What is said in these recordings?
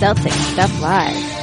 Celtic Stuff Live.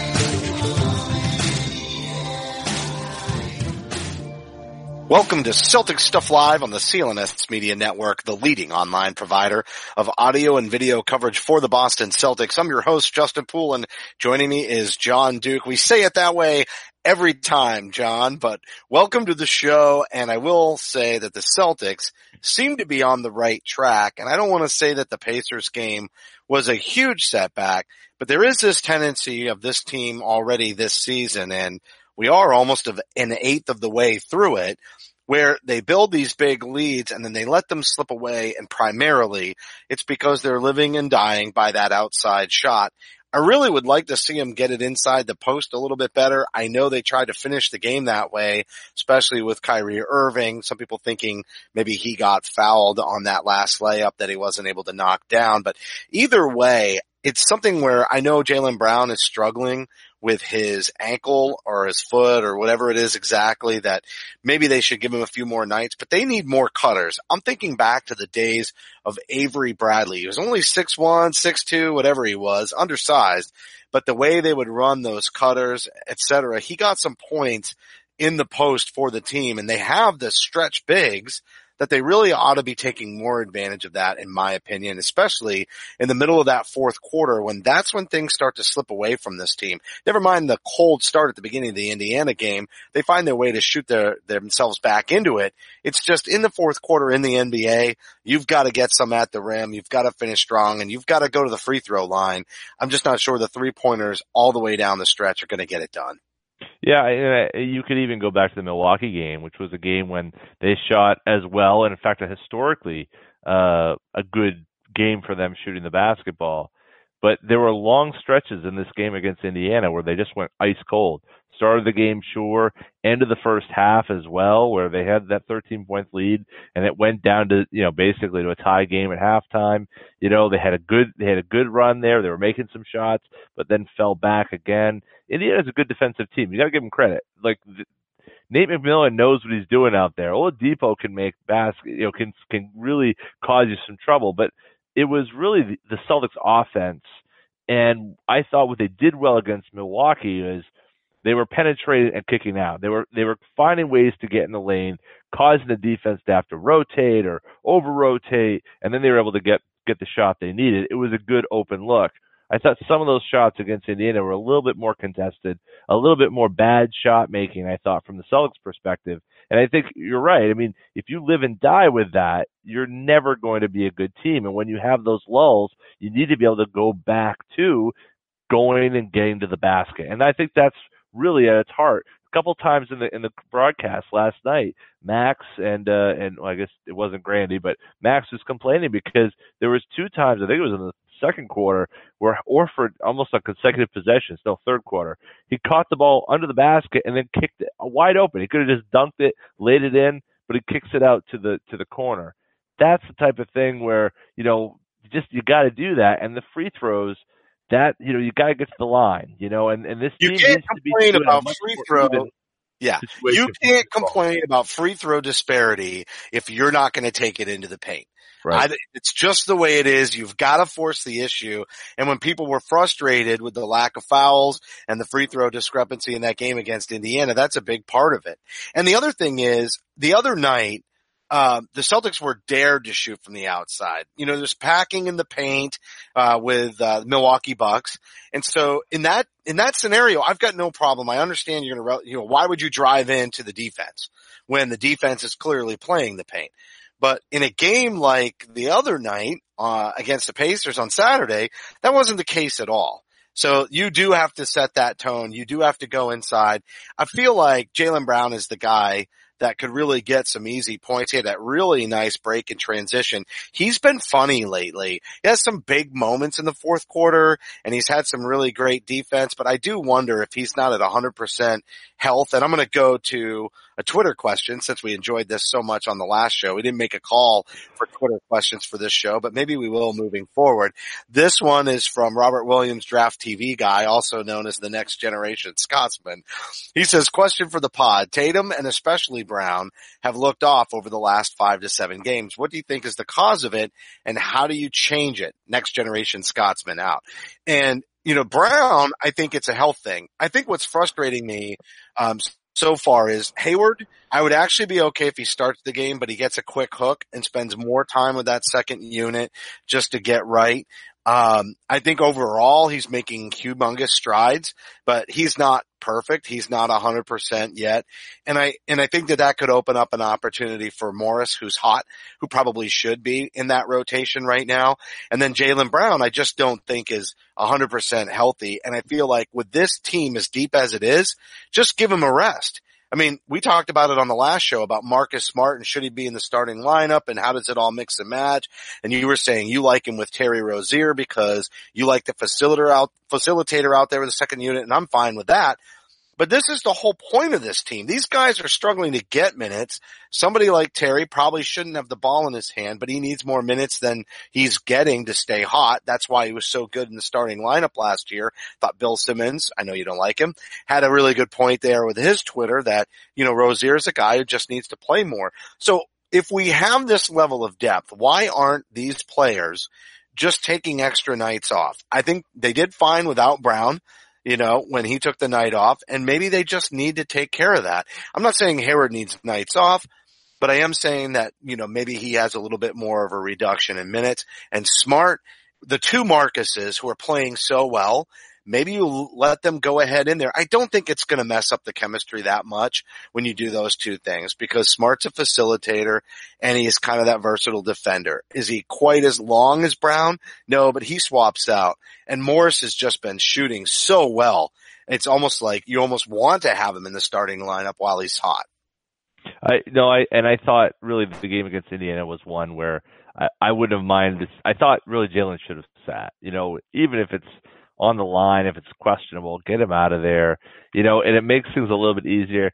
Welcome to Celtic Stuff Live on the CLNS Media Network, the leading online provider of audio and video coverage for the Boston Celtics. I'm your host, Justin Poole, and joining me is John Duke. We say it that way every time, John, but welcome to the show. And I will say that the Celtics seem to be on the right track. And I don't want to say that the Pacers game was a huge setback, but there is this tendency of this team already this season and we are almost of an eighth of the way through it where they build these big leads and then they let them slip away and primarily it's because they're living and dying by that outside shot. I really would like to see him get it inside the post a little bit better. I know they tried to finish the game that way, especially with Kyrie Irving. Some people thinking maybe he got fouled on that last layup that he wasn't able to knock down. But either way, it's something where I know Jaylen Brown is struggling with his ankle or his foot or whatever it is exactly that maybe they should give him a few more nights, but they need more cutters. I'm thinking back to the days of Avery Bradley. He was only 6'1", 6'2", whatever he was, undersized, but the way they would run those cutters, etc., he got some points in the post for the team and they have the stretch bigs that they really ought to be taking more advantage of that in my opinion, especially in the middle of that fourth quarter when that's when things start to slip away from this team. Never mind the cold start at the beginning of the Indiana game. They find their way to shoot their, themselves back into it. It's just in the fourth quarter in the NBA, you've got to get some at the rim. You've got to finish strong and you've got to go to the free throw line. I'm just not sure the three pointers all the way down the stretch are going to get it done. Yeah, uh, you could even go back to the Milwaukee game, which was a game when they shot as well, and in fact, a historically uh, a good game for them shooting the basketball. But there were long stretches in this game against Indiana where they just went ice cold. Started the game sure, end of the first half as well, where they had that 13 point lead and it went down to, you know, basically to a tie game at halftime. You know, they had a good, they had a good run there. They were making some shots, but then fell back again. Indiana's a good defensive team. You gotta give them credit. Like, Nate McMillan knows what he's doing out there. Oladipo can make basket, you know, can can really cause you some trouble. But it was really the, the Celtics offense, and I thought what they did well against Milwaukee is they were penetrating and kicking out. They were they were finding ways to get in the lane, causing the defense to have to rotate or over rotate, and then they were able to get get the shot they needed. It was a good open look. I thought some of those shots against Indiana were a little bit more contested, a little bit more bad shot making, I thought, from the Celtics perspective. And I think you're right. I mean, if you live and die with that, you're never going to be a good team. And when you have those lulls, you need to be able to go back to going and getting to the basket. And I think that's really at its heart. A couple times in the in the broadcast last night, Max and uh and well, I guess it wasn't Grande, but Max was complaining because there was two times I think it was in the second quarter where Horford almost on consecutive possessions, no third quarter, he caught the ball under the basket and then kicked it wide open. He could have just dunked it, laid it in, but he kicks it out to the to the corner. That's the type of thing where you know just you got to do that, and the free throws. That you know you got to get to the line, you know, and and this you team can't needs to be complain about free throw. Yeah, you can't complain about free throw disparity if you're not going to take it into the paint. Right. I, it's just the way it is. You've got to force the issue. And when people were frustrated with the lack of fouls and the free throw discrepancy in that game against Indiana, that's a big part of it. And the other thing is the other night, um, the Celtics were dared to shoot from the outside. You know, there's packing in the paint uh, with uh, Milwaukee Bucks, and so in that in that scenario, I've got no problem. I understand you're going to, you know, why would you drive into the defense when the defense is clearly playing the paint? But in a game like the other night uh, against the Pacers on Saturday, that wasn't the case at all. So you do have to set that tone. You do have to go inside. I feel like Jaylen Brown is the guy that could really get some easy points. He had that really nice break in transition. He's been funny lately. He has some big moments in the fourth quarter and he's had some really great defense, but I do wonder if he's not at 100% health. And I'm going to go to a Twitter question since we enjoyed this so much on the last show. We didn't make a call for Twitter questions for this show, but maybe we will moving forward. This one is from Robert Williams, draft TV guy, also known as the next generation Scotsman. He says, question for the pod. Tatum and especially Brown have looked off over the last five to seven games. What do you think is the cause of it and how do you change it? Next generation Scotsman out. And you know, Brown, I think it's a health thing. I think what's frustrating me, um, so far is Hayward. I would actually be okay if he starts the game, but he gets a quick hook and spends more time with that second unit just to get right. Um, I think overall he's making humongous strides, but he's not perfect. He's not a hundred percent yet. And I, and I think that that could open up an opportunity for Morris, who's hot, who probably should be in that rotation right now. And then Jaylen Brown, I just don't think is a hundred percent healthy. And I feel like with this team as deep as it is, just give him a rest. I mean, we talked about it on the last show about Marcus Smart and should he be in the starting lineup and how does it all mix and match? And you were saying you like him with Terry Rozier because you like the facilitator out, facilitator out there with the second unit and I'm fine with that. But this is the whole point of this team. These guys are struggling to get minutes. Somebody like Terry probably shouldn't have the ball in his hand, but he needs more minutes than he's getting to stay hot. That's why he was so good in the starting lineup last year. Thought Bill Simmons, I know you don't like him, had a really good point there with his Twitter that, you know, Rozier is a guy who just needs to play more. So if we have this level of depth, why aren't these players just taking extra nights off? I think they did fine without Brown you know, when he took the night off and maybe they just need to take care of that. I'm not saying Hayward needs nights off, but I am saying that, you know, maybe he has a little bit more of a reduction in minutes and smart, the two Marcuses who are playing so well maybe you let them go ahead in there. I don't think it's going to mess up the chemistry that much when you do those two things because Smart's a facilitator and he's kind of that versatile defender. Is he quite as long as Brown? No, but he swaps out and Morris has just been shooting so well. It's almost like you almost want to have him in the starting lineup while he's hot. I no, I and I thought really the game against Indiana was one where I, I wouldn't have minded. I thought really Jaylen should have sat. You know, even if it's on the line if it's questionable. Get him out of there. You know, and it makes things a little bit easier.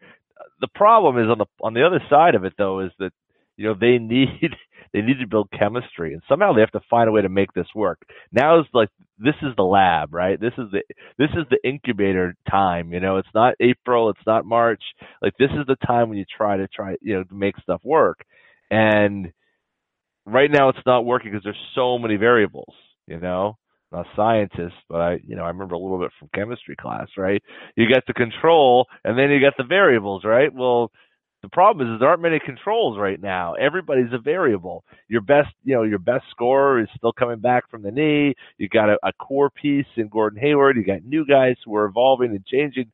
The problem is on the on the other side of it though is that you know they need they need to build chemistry and somehow they have to find a way to make this work. Now is like this is the lab, right? This is the this is the incubator time. You know, it's not April, it's not March. Like this is the time when you try to try you know to make stuff work. And right now it's not working because there's so many variables. You know, not a scientist, but I, you know, I remember a little bit from chemistry class, right? You get the control and then you get the variables, right? Well, the problem is there aren't many controls right now. Everybody's a variable. Your best, you know, your best scorer is still coming back from the knee. You got a, a core piece in Gordon Hayward. You got new guys who are evolving and changing.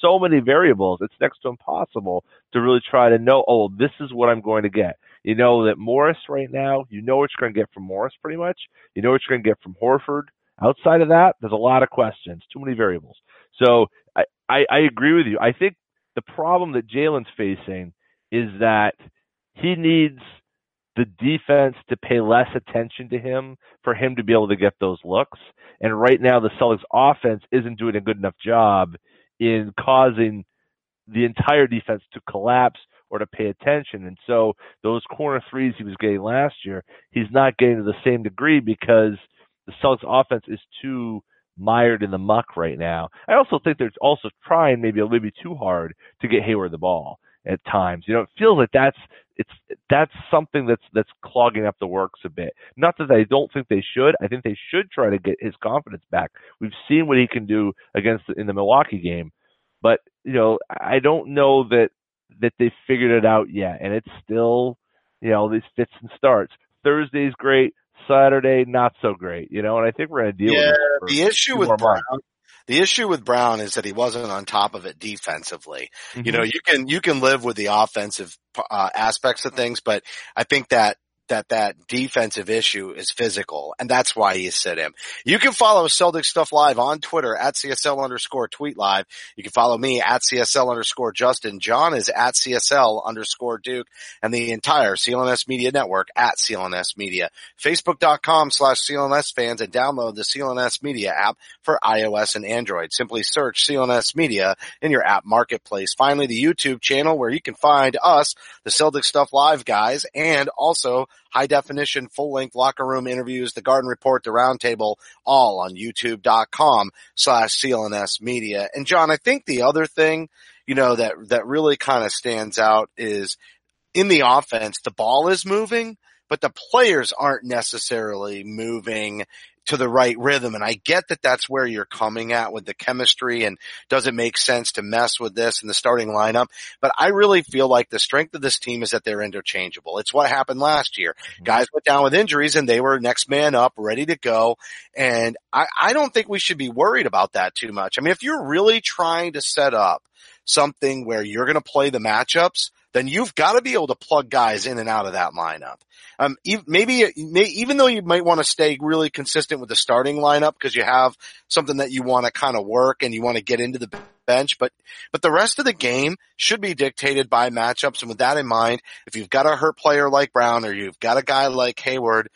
So many variables. It's next to impossible to really try to know, oh, this is what I'm going to get. You know that Morris right now, you know what you're going to get from Morris pretty much. You know what you're going to get from Horford. Outside of that, there's a lot of questions, too many variables. So I, I, I agree with you. I think the problem that Jaylen's facing is that he needs the defense to pay less attention to him for him to be able to get those looks. And right now, the Celtics offense isn't doing a good enough job in causing the entire defense to collapse or to pay attention. And so those corner threes he was getting last year, he's not getting to the same degree because the Celtics offense is too mired in the muck right now. I also think they're also trying maybe a little bit too hard to get Hayward the ball at times. You know, it feels like that's it's that's something that's that's clogging up the works a bit. Not that I don't think they should. I think they should try to get his confidence back. We've seen what he can do against in the Milwaukee game, but you know, I don't know that that they figured it out yet, and it's still you know these fits and starts. Thursday's great, Saturday not so great. You know, and I think we're gonna deal Yeah, with the issue with Brown, months. the issue with Brown is that he wasn't on top of it defensively. You Mhm. know, you can you can live with the offensive uh, aspects of things, but I think that that that defensive issue is physical, and that's why he sit him. You can follow Celtic Stuff Live on Twitter at CSL underscore tweet live. You can follow me at CSL underscore Justin. John is at CSL underscore Duke, and the entire CLNS Media Network at CLNS Media. Facebook.com slash CLNS fans and download the CLNS Media app for iOS and Android. Simply search CLNS Media in your app marketplace. Finally, the YouTube channel where you can find us, the Celtic Stuff Live guys, and also high definition, full length locker room interviews, the garden report, the roundtable, all on youtube.com slash CLNS media. And John, I think the other thing, you know, that, that really kind of stands out is in the offense, the ball is moving, but the players aren't necessarily moving to the right rhythm. And I get that that's where you're coming at with the chemistry and does it make sense to mess with this in the starting lineup? But I really feel like the strength of this team is that they're interchangeable. It's what happened last year. Mm-hmm. Guys went down with injuries and they were next man up, ready to go. And I, I don't think we should be worried about that too much. I mean, if you're really trying to set up something where you're going to play the matchups, then you've got to be able to plug guys in and out of that lineup. Um, maybe, even though you might want to stay really consistent with the starting lineup because you have something that you want to kind of work and you want to get into the bench, but, but the rest of the game should be dictated by matchups. And with that in mind, if you've got a hurt player like Brown or you've got a guy like Hayward,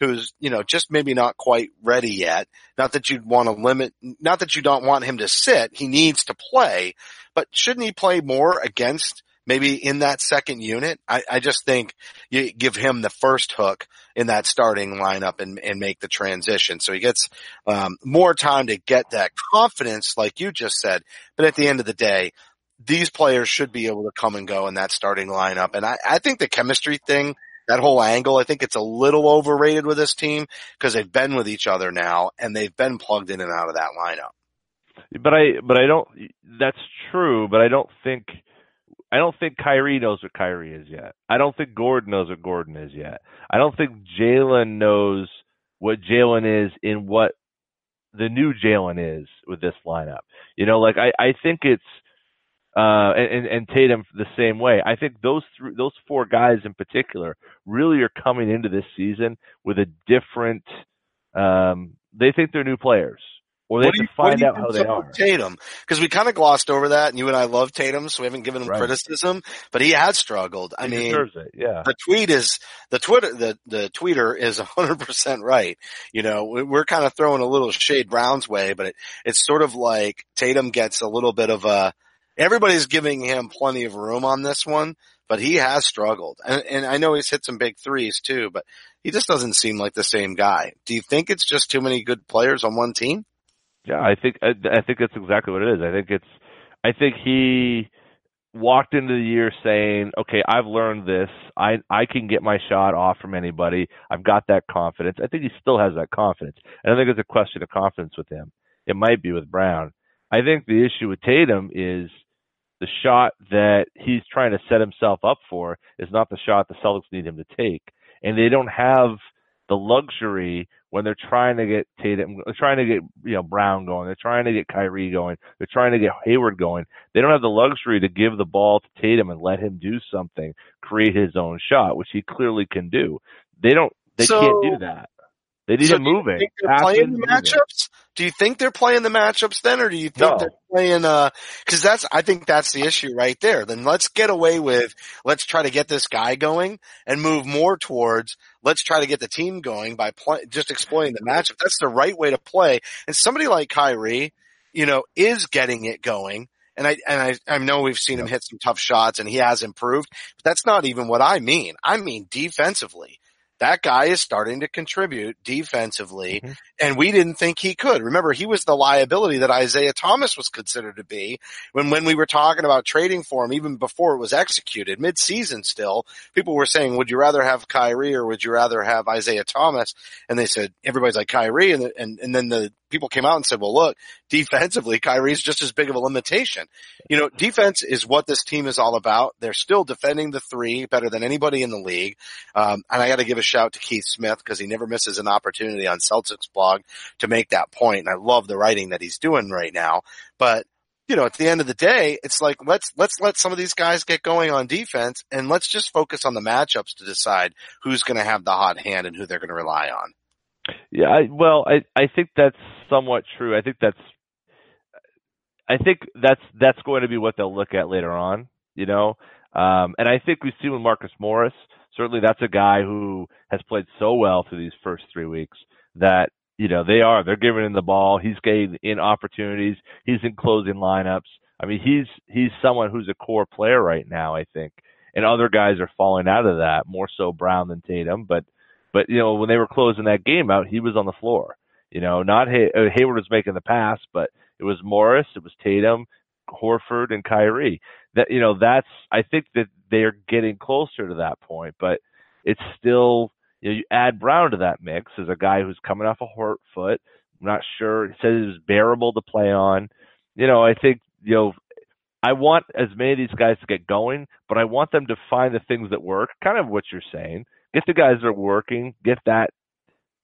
who's, you know, just maybe not quite ready yet. Not that you'd want to limit, not that you don't want him to sit. He needs to play, but shouldn't he play more against maybe in that second unit? I, I just think you give him the first hook in that starting lineup and, and make the transition. So he gets, um, more time to get that confidence, like you just said. But at the end of the day, these players should be able to come and go in that starting lineup. And I, I think the chemistry thing, that whole angle, I think it's a little overrated with this team because they've been with each other now and they've been plugged in and out of that lineup. But I, but I don't. That's true. But I don't think, I don't think Kyrie knows what Kyrie is yet. I don't think Gordon knows what Gordon is yet. I don't think Jaylen knows what Jaylen is in what the new Jaylen is with this lineup. You know, like I, I think it's, uh, and, and Tatum the same way. I think those three, those four guys in particular really are coming into this season with a different, um, they think they're new players or they What have you- to find out how they are. Tatum, because we kind of glossed over that, and you and I love Tatum, so we haven't given him Right. criticism, but he has struggled. I He mean, it. Yeah. the tweet is the Twitter the the tweeter is 100% right. You know, we- we're kind of throwing a little shade Brown's way, but it, it's sort of like Tatum gets a little bit of a everybody's giving him plenty of room on this one, but he has struggled. And, and I know he's hit some big threes too, but he just doesn't seem like the same guy. Do you think it's just too many good players on one team? Yeah, I think I, I think that's exactly what it is. I think it's I think he walked into the year saying, "Okay, I've learned this. I I can get my shot off from anybody. I've got that confidence." I think he still has that confidence. I think it's a question of confidence with him. It might be with Brown. I think the issue with Tatum is the shot that he's trying to set himself up for is not the shot the Celtics need him to take. And they don't have the luxury when they're trying to get Tatum, they're trying to get you know Brown going, they're trying to get Kyrie going, they're trying to get Hayward going. They don't have the luxury to give the ball to Tatum and let him do something, create his own shot, which he clearly can do. They don't, they So- can't do that. They need So him moving. think they're Pass playing the matchups? Do you think they're playing the matchups then, or do you think No. they're playing? uh Because that's I think that's the issue right there. Then let's get away with let's try to get this guy going and move more towards let's try to get the team going by play, just exploiting the matchup. That's the right way to play. And somebody like Kyrie, you know, is getting it going. And I and I, I know we've seen him hit some tough shots and he has improved, but that's not even what I mean. I mean defensively. That guy is starting to contribute defensively Mhm. and we didn't think he could. Remember, he was the liability that Isaiah Thomas was considered to be when, when we were talking about trading for him, even before it was executed, mid-season still, people were saying, would you rather have Kyrie or would you rather have Isaiah Thomas? And they said, everybody's like Kyrie and, and, and then the, people came out and said, well, look, defensively, Kyrie's just as big of a limitation. You know, defense is what this team is all about. They're still defending the three better than anybody in the league. Um, and I got to give a shout to Keith Smith because he never misses an opportunity on Celtics blog to make that point. And I love the writing that he's doing right now. But you know, at the end of the day, it's like let's let's let some of these guys get going on defense, and let's just focus on the matchups to decide who's going to have the hot hand and who they're going to rely on. Yeah, I, well, I I think that's somewhat true. I think that's I think that's that's going to be what they'll look at later on, you know. Um, and I think we see with Marcus Morris, certainly that's a guy who has played so well through these first three weeks that you know, they are. They're giving him the ball. He's getting in opportunities. He's in closing lineups. I mean, he's he's someone who's a core player right now, I think. And other guys are falling out of that, more so Brown than Tatum. But but you know, when they were closing that game out, he was on the floor. You know, not Hay- uh, Hayward was making the pass, but it was Morris, it was Tatum, Horford, and Kyrie. That you know, that's I think that they're getting closer to that point, but it's still you, know, you add Brown to that mix as a guy who's coming off a hurt foot. I'm not sure. He says it was bearable to play on. You know, I think you know I want as many of these guys to get going, but I want them to find the things that work. Kind of what you're saying. Get the guys that are working, get that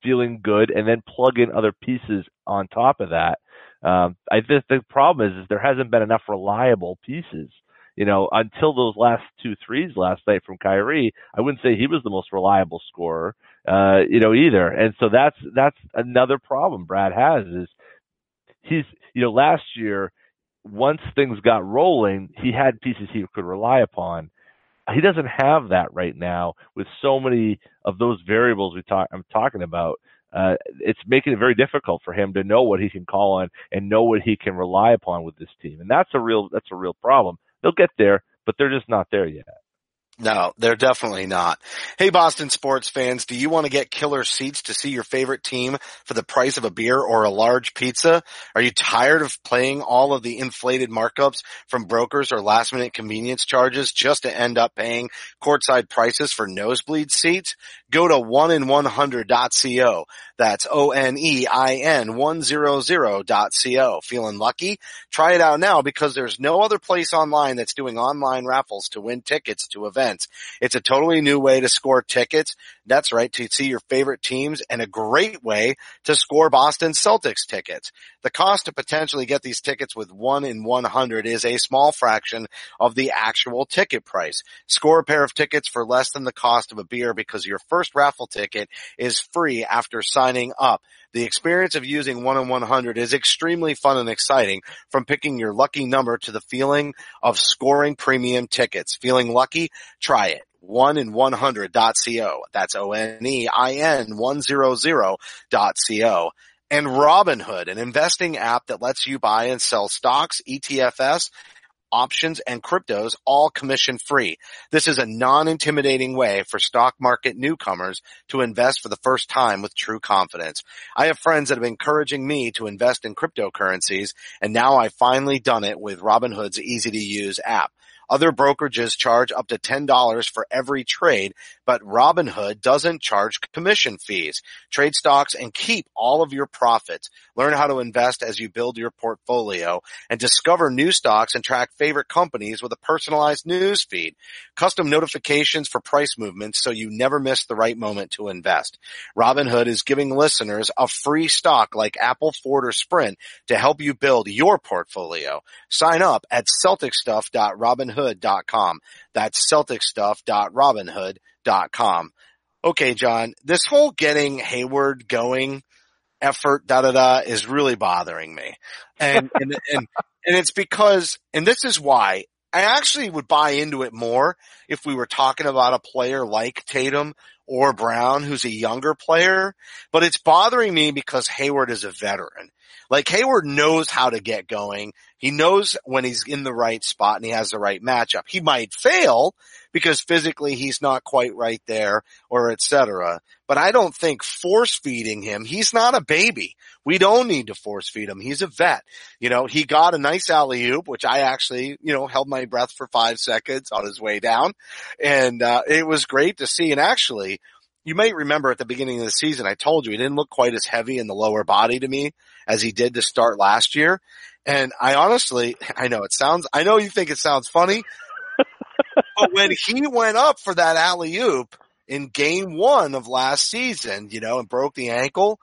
feeling good, and then plug in other pieces on top of that. Um, I think the problem is, is there hasn't been enough reliable pieces you know, until those last two threes last night from Kyrie, I wouldn't say he was the most reliable scorer, uh, you know, either. And so that's that's another problem Brad has is he's you know last year once things got rolling, he had pieces he could rely upon. He doesn't have that right now with so many of those variables we talk I'm talking about. Uh, it's making it very difficult for him to know what he can call on and know what he can rely upon with this team, and that's a real that's a real problem. They'll get there, but they're just not there yet. No, they're definitely not. Hey, Boston sports fans, do you want to get killer seats to see your favorite team for the price of a beer or a large pizza? Are you tired of paying all of the inflated markups from brokers or last minute convenience charges just to end up paying courtside prices for nosebleed seats? Go to onein100.co. That's O-N-E-I-N 100.co. Feeling lucky? Try it out now because there's no other place online that's doing online raffles to win tickets to events events. It's a totally new way to score tickets. That's right, to see your favorite teams and a great way to score Boston Celtics tickets. The cost to potentially get these tickets with one in 100 is a small fraction of the actual ticket price. Score a pair of tickets for less than the cost of a beer because your first raffle ticket is free after signing up. The experience of using one in 100 is extremely fun and exciting from picking your lucky number to the feeling of scoring premium tickets. Feeling lucky? Try it. One in 100.co. That's O-N-E-I-N 100.co and Robinhood, an investing app that lets you buy and sell stocks, ETFs, options, and cryptos all commission free. This is a non-intimidating way for stock market newcomers to invest for the first time with true confidence. I have friends that have been encouraging me to invest in cryptocurrencies and now I've finally done it with Robinhood's easy to use app. Other brokerages charge up to $10 for every trade, but Robinhood doesn't charge commission fees. Trade stocks and keep all of your profits. Learn how to invest as you build your portfolio and discover new stocks and track favorite companies with a personalized news feed. Custom notifications for price movements so you never miss the right moment to invest. Robinhood is giving listeners a free stock like Apple, Ford, or Sprint to help you build your portfolio. Sign up at celticstuff.robinhood.com. That's celticstuff.robinhood.com. Okay, John, this whole getting Hayward going effort, da da da, is really bothering me. And, and, and, and it's because, and this is why I actually would buy into it more if we were talking about a player like Tatum or Brown, who's a younger player, but it's bothering me because Hayward is a veteran. Like Hayward knows how to get going. He knows when he's in the right spot and he has the right matchup. He might fail because physically he's not quite right there or et cetera. But I don't think force feeding him, he's not a baby. We don't need to force feed him. He's a vet. You know, he got a nice alley oop, which I actually, you know, held my breath for five seconds on his way down. And, uh, it was great to see. And actually, you might remember at the beginning of the season, I told you he didn't look quite as heavy in the lower body to me as he did to start last year. And I honestly, I know it sounds, I know you think it sounds funny, but when he went up for that alley oop in game one of last season, you know, and broke the ankle,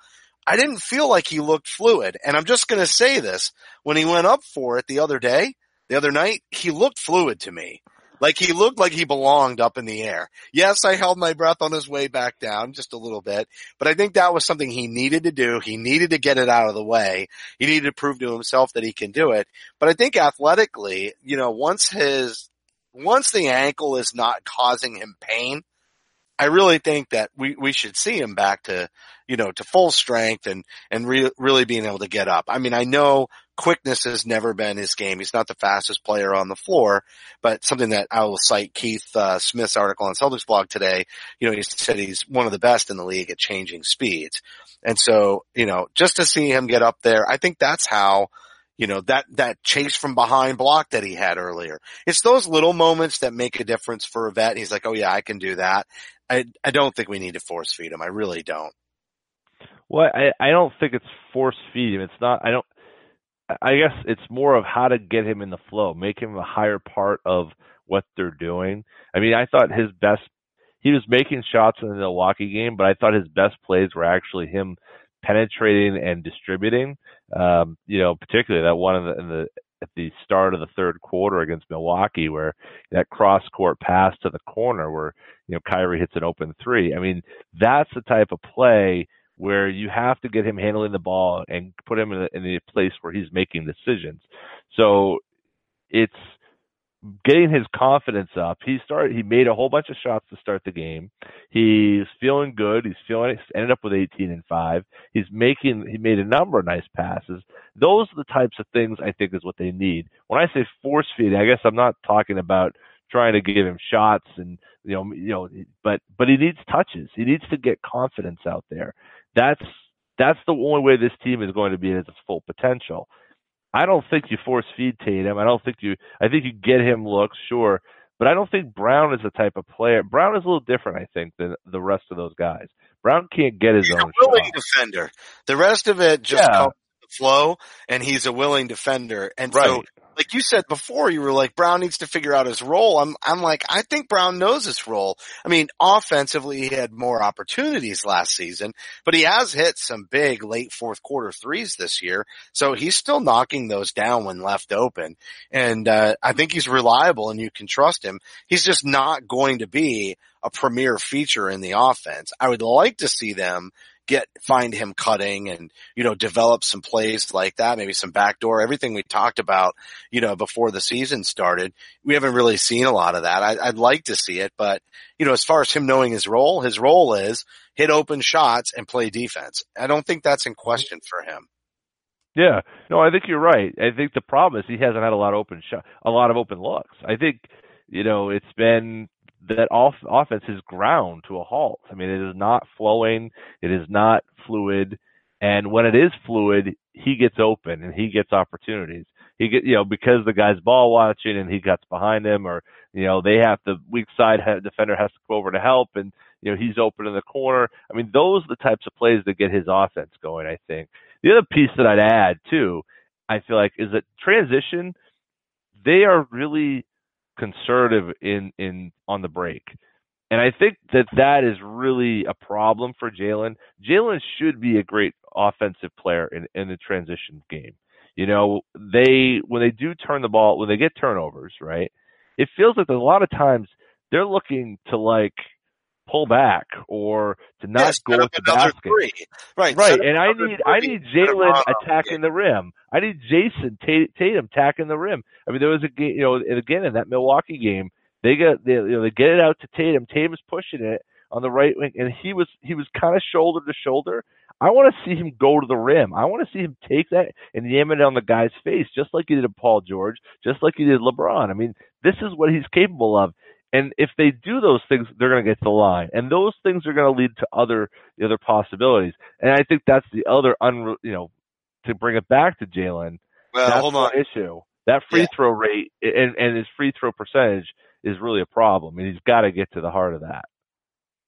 I didn't feel like he looked fluid. And I'm just going to say this. When he went up for it the other day, the other night, he looked fluid to me. Like he looked like he belonged up in the air. Yes, I held my breath on his way back down just a little bit, but I think that was something he needed to do. He needed to get it out of the way. He needed to prove to himself that he can do it. But I think athletically, you know, once his, once the ankle is not causing him pain, I really think that we, we should see him back to, you know, to full strength and, and re- really being able to get up. I mean, I know quickness has never been his game. He's not the fastest player on the floor, but something that I will cite Keith uh, Smith's article on Celtics blog today. You know, he said he's one of the best in the league at changing speeds. And so, you know, just to see him get up there, I think that's how, you know, that, that chase from behind block that he had earlier. It's those little moments that make a difference for a vet. He's like, oh yeah, I can do that. I, I don't think we need to force feed him. I really don't. Well, I, I don't think it's force feed him. It's not. I don't. I guess it's more of how to get him in the flow, make him a higher part of what they're doing. I mean, I thought his best. He was making shots in the Milwaukee game, but I thought his best plays were actually him penetrating and distributing. Um, you know, particularly that one in the, in the at the start of the third quarter against Milwaukee, where that cross court pass to the corner, where you know Kyrie hits an open three. I mean, that's the type of play where you have to get him handling the ball and put him in a, in a place where he's making decisions. So it's getting his confidence up. He started. He made a whole bunch of shots to start the game. He's feeling good. He's feeling. Ended up with 18 and five. He's making. He made a number of nice passes. Those are the types of things I think is what they need. When I say force feeding, I guess I'm not talking about trying to give him shots and you know you know but but he needs touches. He needs to get confidence out there. That's that's the only way this team is going to be at its full potential. I don't think you force feed Tatum. I don't think you. I think you get him looks, sure, but I don't think Brown is the type of player. Brown is a little different, I think, than the rest of those guys. Brown can't get his he's own. a willing shot. defender. The rest of it just Yeah. comes flow, and he's a willing defender. And so, Right. Like you said before, you were like Brown needs to figure out his role. I'm I'm like I think Brown knows his role. I mean, offensively he had more opportunities last season, but he has hit some big late fourth quarter threes this year. So he's still knocking those down when left open. And uh, I think he's reliable and you can trust him. He's just not going to be a premier feature in the offense. I would like to see them get find him cutting and you know develop some plays like that maybe some backdoor everything we talked about you know before the season started. We haven't really seen a lot of that. I, i'd like to see it but you know as far as him knowing his role his role is hit open shots and play defense. I don't think that's in question for him. Yeah, no, I think you're right. I think the problem is he hasn't had a lot of open shot, a lot of open looks. I think, you know, it's been that off offense is ground to a halt. I mean, it is not flowing, it is not fluid, and when it is fluid, he gets open and he gets opportunities. He get, you know, because the guy's ball watching and he gets behind him, or you know, they have the weak side defender has to go over to help, and you know, he's open in the corner. I mean, those are the types of plays that get his offense going. I think. The other piece that I'd add too, I feel like, is that transition. They are really conservative in in on the break, and I think that that is really a problem for Jaylen. Jaylen should be a great offensive player in in the transition game. You know, they when they do turn the ball when they get turnovers, right? It feels like a lot of times they're looking to like pull back or to not Yeah, go with the basket. three. right Right, and I need I need Jaylen attacking the rim. I need Jayson Tatum attacking the rim. I mean, there was a game, you know, and again in that Milwaukee game, they got they, you know they get it out to Tatum. Tatum's pushing it on the right wing, and he was he was kind of shoulder to shoulder. I want to see him go to the rim. I want to see him take that and yam it on the guy's face, just like he did to Paul George, just like he did LeBron. I mean, this is what he's capable of. And if they do those things, they're going to get to the line, and those things are going to lead to other the other possibilities. And I think that's the other un you know to bring it back to Jaylen. well that's hold on issue. That free Yeah. throw rate and and his free throw percentage is really a problem, and he's got to get to the heart of that.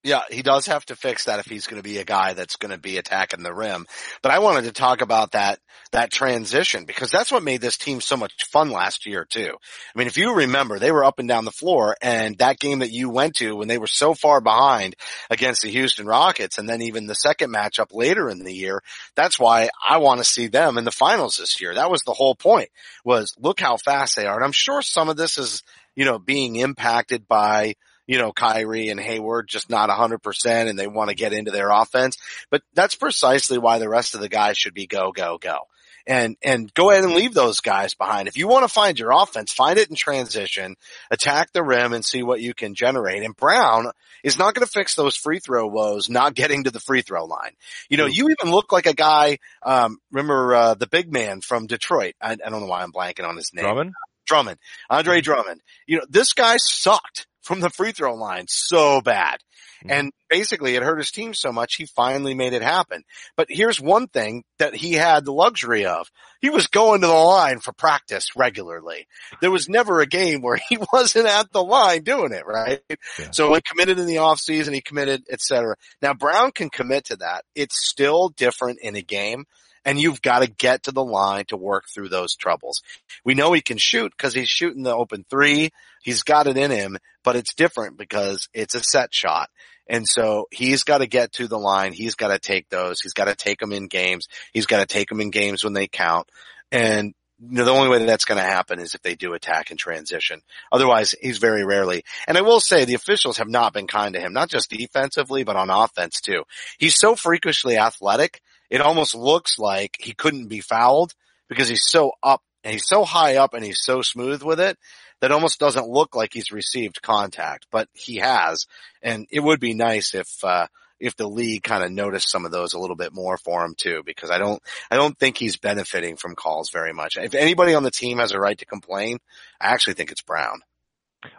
Yeah, he does have to fix that if he's going to be a guy that's going to be attacking the rim. But I wanted to talk about that, that transition because that's what made this team so much fun last year too. I mean, if you remember, they were up and down the floor and that game that you went to when they were so far behind against the Houston Rockets and then even the second matchup later in the year, that's why I want to see them in the finals this year. That was the whole point was look how fast they are. And I'm sure some of this is, you know, being impacted by, you know, Kyrie and Hayward just not 100% and they want to get into their offense. But that's precisely why the rest of the guys should be go, go, go. And, and go ahead and leave those guys behind. If you want to find your offense, find it in transition, attack the rim and see what you can generate. And Brown is not going to fix those free throw woes not getting to the free throw line. You know, you even look like a guy, um, remember, uh, the big man from Detroit. I, I don't know why I'm blanking on his name. Drummond? Drummond, Andre Drummond. You know, this guy sucked from the free throw line so bad. Mm-hmm. And basically it hurt his team so much he finally made it happen. But here's one thing that he had the luxury of. He was going to the line for practice regularly. There was never a game where he wasn't at the line doing it, right? Yeah. So he committed in the offseason, he committed, etc. Now Brown can commit to that. It's still different in a game and you've got to get to the line to work through those troubles. We know he can shoot because he's shooting the open three. He's got it in him, but it's different because it's a set shot. And so he's got to get to the line. He's got to take those. He's got to take them in games. He's got to take them in games when they count. And the only way that that's going to happen is if they do attack and transition. Otherwise, he's very rarely. And I will say the officials have not been kind to him, not just defensively, but on offense too. He's so freakishly athletic. It almost looks like he couldn't be fouled because he's so up and he's so high up and he's so smooth with it that almost doesn't look like he's received contact, but he has. And it would be nice if, uh, if the league kind of noticed some of those a little bit more for him too, because I don't, I don't think he's benefiting from calls very much. If anybody on the team has a right to complain, I actually think it's Brown.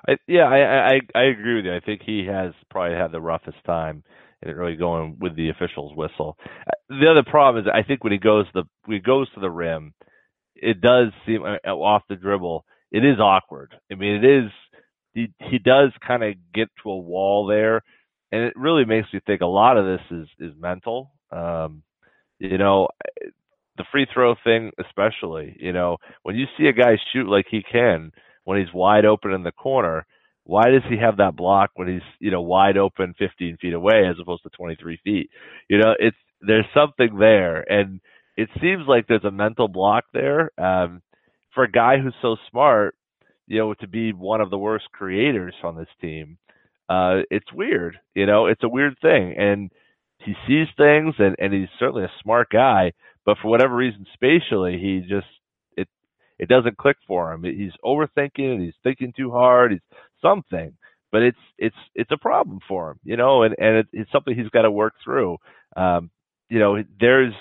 I, yeah, I, I I agree with you. I think he has probably had the roughest time in really going with the officials' whistle. Uh, The other problem is I think when he goes the when he goes to the rim, it does seem uh, off the dribble. It is awkward. I mean, it is. He he does kind of get to a wall there, and it really makes me think a lot of this is is mental. Um, you know, the free throw thing especially. You know, when you see a guy shoot like he can when he's wide open in the corner, why does he have that block when he's you know wide open 15 feet away as opposed to 23 feet? You know, it's there's something there, and it seems like there's a mental block there. Um, for a guy who's so smart, you know, to be one of the worst creators on this team, uh, it's weird. You know, it's a weird thing, and he sees things, and and he's certainly a smart guy, but for whatever reason, spatially, he just it doesn't click for him. He's overthinking, he's thinking too hard, he's something, but it's it's it's a problem for him, you know, and and it, it's something he's got to work through. Um, you know, there's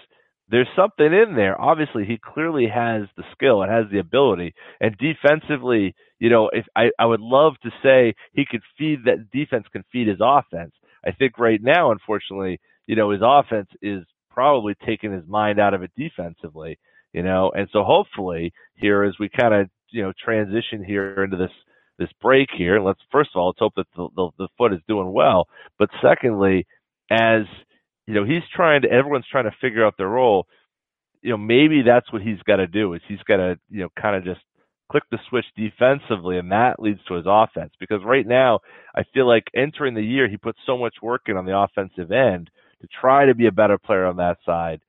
there's something in there. Obviously, he clearly has the skill and has the ability. And defensively, you know, if I, I would love to say he could feed that defense can feed his offense. I think right now, unfortunately, you know, his offense is probably taking his mind out of it defensively, you know, and so hopefully here as we kind of, you know, transition here into this this break here, let's first of all let's hope that the, the, the foot is doing well. But secondly, as you know, he's trying to, everyone's trying to figure out their role. You know, maybe that's what he's got to do is he's got to, you know, kind of just click the switch defensively and that leads to his offense. Because right now, I feel like entering the year, he put so much work in on the offensive end to try to be a better player on that side.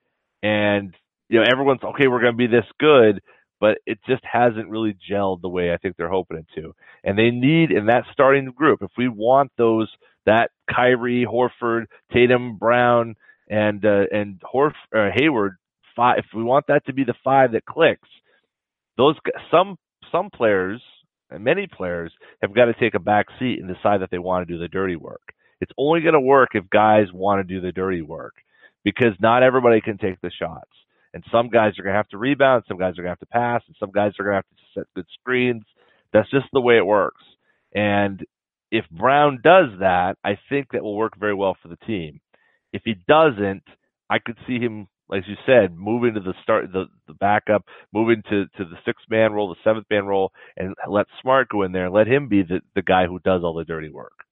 And, you know, everyone's, okay, we're going to be this good, but it just hasn't really gelled the way I think they're hoping it to. And they need in that starting group, if we want those that Kyrie, Horford, Tatum, Brown, and uh, and Horf uh, Hayward five. If we want that to be the five that clicks, those some some players and many players have got to take a back seat and decide that they want to do the dirty work. It's only going to work if guys want to do the dirty work because not everybody can take the shots. And some guys are going to have to rebound, some guys are going to have to pass, and some guys are going to have to set good screens. That's just the way it works. And if Brown does that, I think that will work very well for the team. If he doesn't, I could see him, as you said, moving to the start, the, the backup, moving to, to the sixth man role, the seventh man role, and let Smart go in there and let him be the, the guy who does all the dirty work.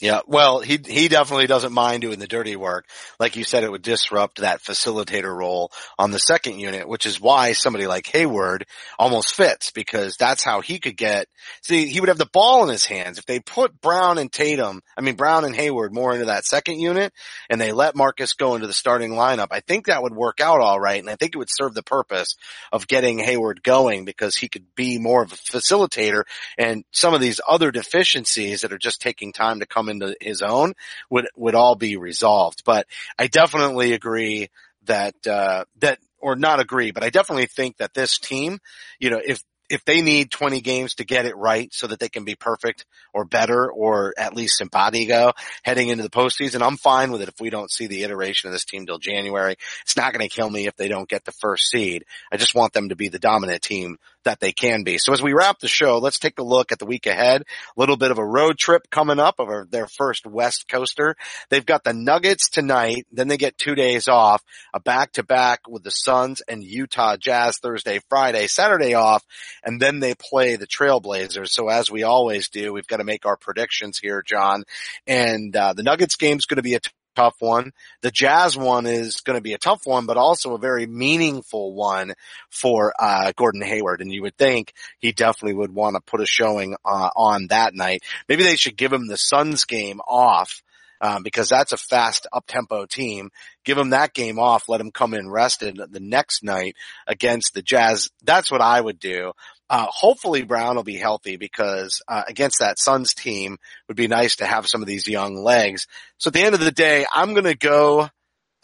Yeah, well, he he definitely doesn't mind doing the dirty work. Like you said, it would disrupt that facilitator role on the second unit, which is why somebody like Hayward almost fits because that's how he could get. See, he would have the ball in his hands if they put Brown and Tatum. I mean, Brown and Hayward more into that second unit, and they let Marcus go into the starting lineup. I think that would work out all right, and I think it would serve the purpose of getting Hayward going because he could be more of a facilitator, and some of these other deficiencies that are just taking time to come into his own would would all be resolved. But I definitely agree that uh, that or not agree, but I definitely think that this team, you know, if if they need 20 games to get it right so that they can be perfect or better or at least simpatico heading into the postseason, I'm fine with it if we don't see the iteration of this team till January. It's not going to kill me if they don't get the first seed. I just want them to be the dominant team that they can be. So as we wrap the show, let's take a look at the week ahead. A little bit of a road trip coming up of their first West Coaster. They've got the Nuggets tonight, then they get two days off, a back to back with the Suns and Utah Jazz Thursday, Friday, Saturday off, and then they play the Trailblazers. So as we always do, we've got to make our predictions here, John. And uh, the Nuggets game is going to be a tough one. The Jazz one is going to be a tough one, but also a very meaningful one for uh, Gordon Hayward. And you would think he definitely would want to put a showing uh, on that night. Maybe they should give him the Suns game off. Um, because that's a fast up-tempo team. Give them that game off. Let them come in rested the next night against the Jazz. That's what I would do. Uh, hopefully Brown will be healthy because, uh, against that Suns team would be nice to have some of these young legs. So at the end of the day, I'm going to go,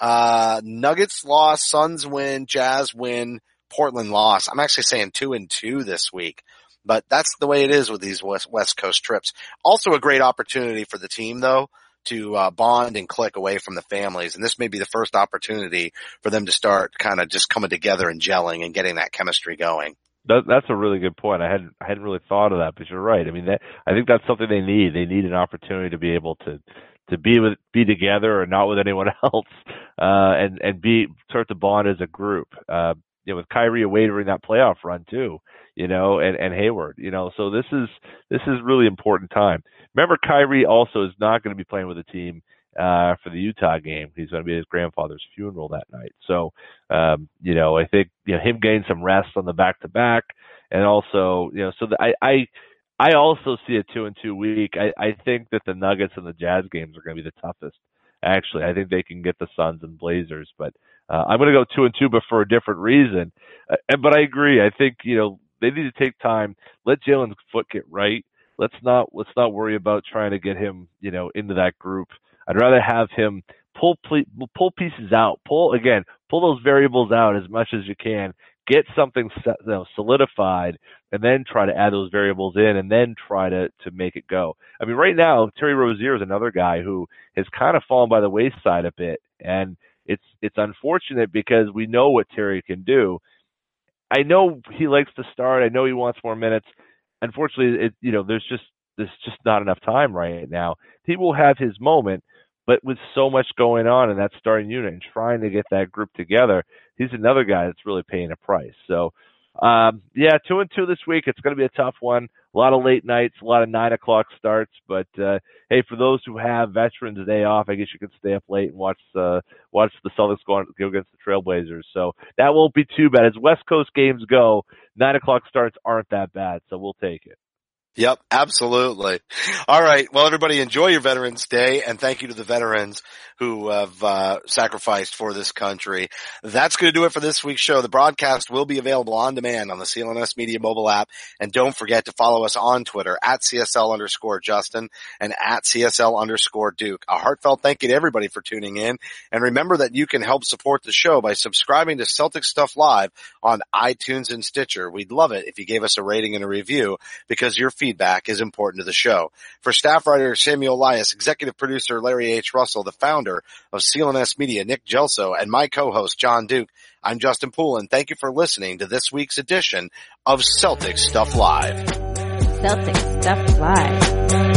uh, Nuggets loss, Suns win, Jazz win, Portland loss. I'm actually saying two and two this week, but that's the way it is with these West, West Coast trips. Also a great opportunity for the team though to uh, bond and click away from the families. And this may be the first opportunity for them to start kind of just coming together and gelling and getting that chemistry going. That, that's a really good point. I hadn't I hadn't really thought of that, but you're right. I mean, that, I think that's something they need. They need an opportunity to be able to to be with be together or not with anyone else, uh, and and be start to bond as a group. Uh, you know, with Kyrie away during that playoff run too, you know, and and Hayward, you know, so this is this is really important time. Remember, Kyrie also is not going to be playing with the team uh, for the Utah game. He's going to be at his grandfather's funeral that night. So, um, you know, I think you know him getting some rest on the back to back, and also, you know, so the, I I I also see a two and two week. I I think that the Nuggets and the Jazz games are going to be the toughest. Actually, I think they can get the Suns and Blazers, but uh, I'm going to go two and two, but for a different reason. Uh, but I agree. I think you know they need to take time. Let Jaylen's foot get right. Let's not let's not worry about trying to get him you know into that group. I'd rather have him pull pull pieces out, pull again, pull those variables out as much as you can. Get something set, you know, solidified, and then try to add those variables in, and then try to to make it go. I mean, right now Terry Rozier is another guy who has kind of fallen by the wayside a bit, and it's it's unfortunate because we know what Terry can do. I know he likes to start. I know he wants more minutes. Unfortunately, it you know there's just there's just not enough time right now. He will have his moment, but with so much going on in that starting unit and trying to get that group together, he's another guy that's really paying a price. So, um, yeah, two and two this week. It's going to be a tough one. A lot of late nights, a lot of nine o'clock starts. But uh, hey, for those who have Veterans Day off, I guess you can stay up late and watch uh, watch the Celtics go, on, go against the Trailblazers. So that won't be too bad. As West Coast games go, nine o'clock starts aren't that bad. So we'll take it. Yep, absolutely. All right. Well, everybody enjoy your Veterans Day and thank you to the veterans who have uh, sacrificed for this country. That's going to do it for this week's show. The broadcast will be available on demand on the CLNS Media mobile app. And don't forget to follow us on Twitter at CSL underscore Justin and at CSL underscore Duke. A heartfelt thank you to everybody for tuning in. And remember that you can help support the show by subscribing to Celtic Stuff Live on iTunes and Stitcher. We'd love it if you gave us a rating and a review because your feedback is important to the show. For staff writer Samuel Elias, executive producer Larry H. Russell, the founder of CLNS Media, Nick Gelso, and my co-host John Duke, I'm Justin Poulin. Thank you for listening to this week's edition of Celtic Stuff Live. Celtic Stuff Live.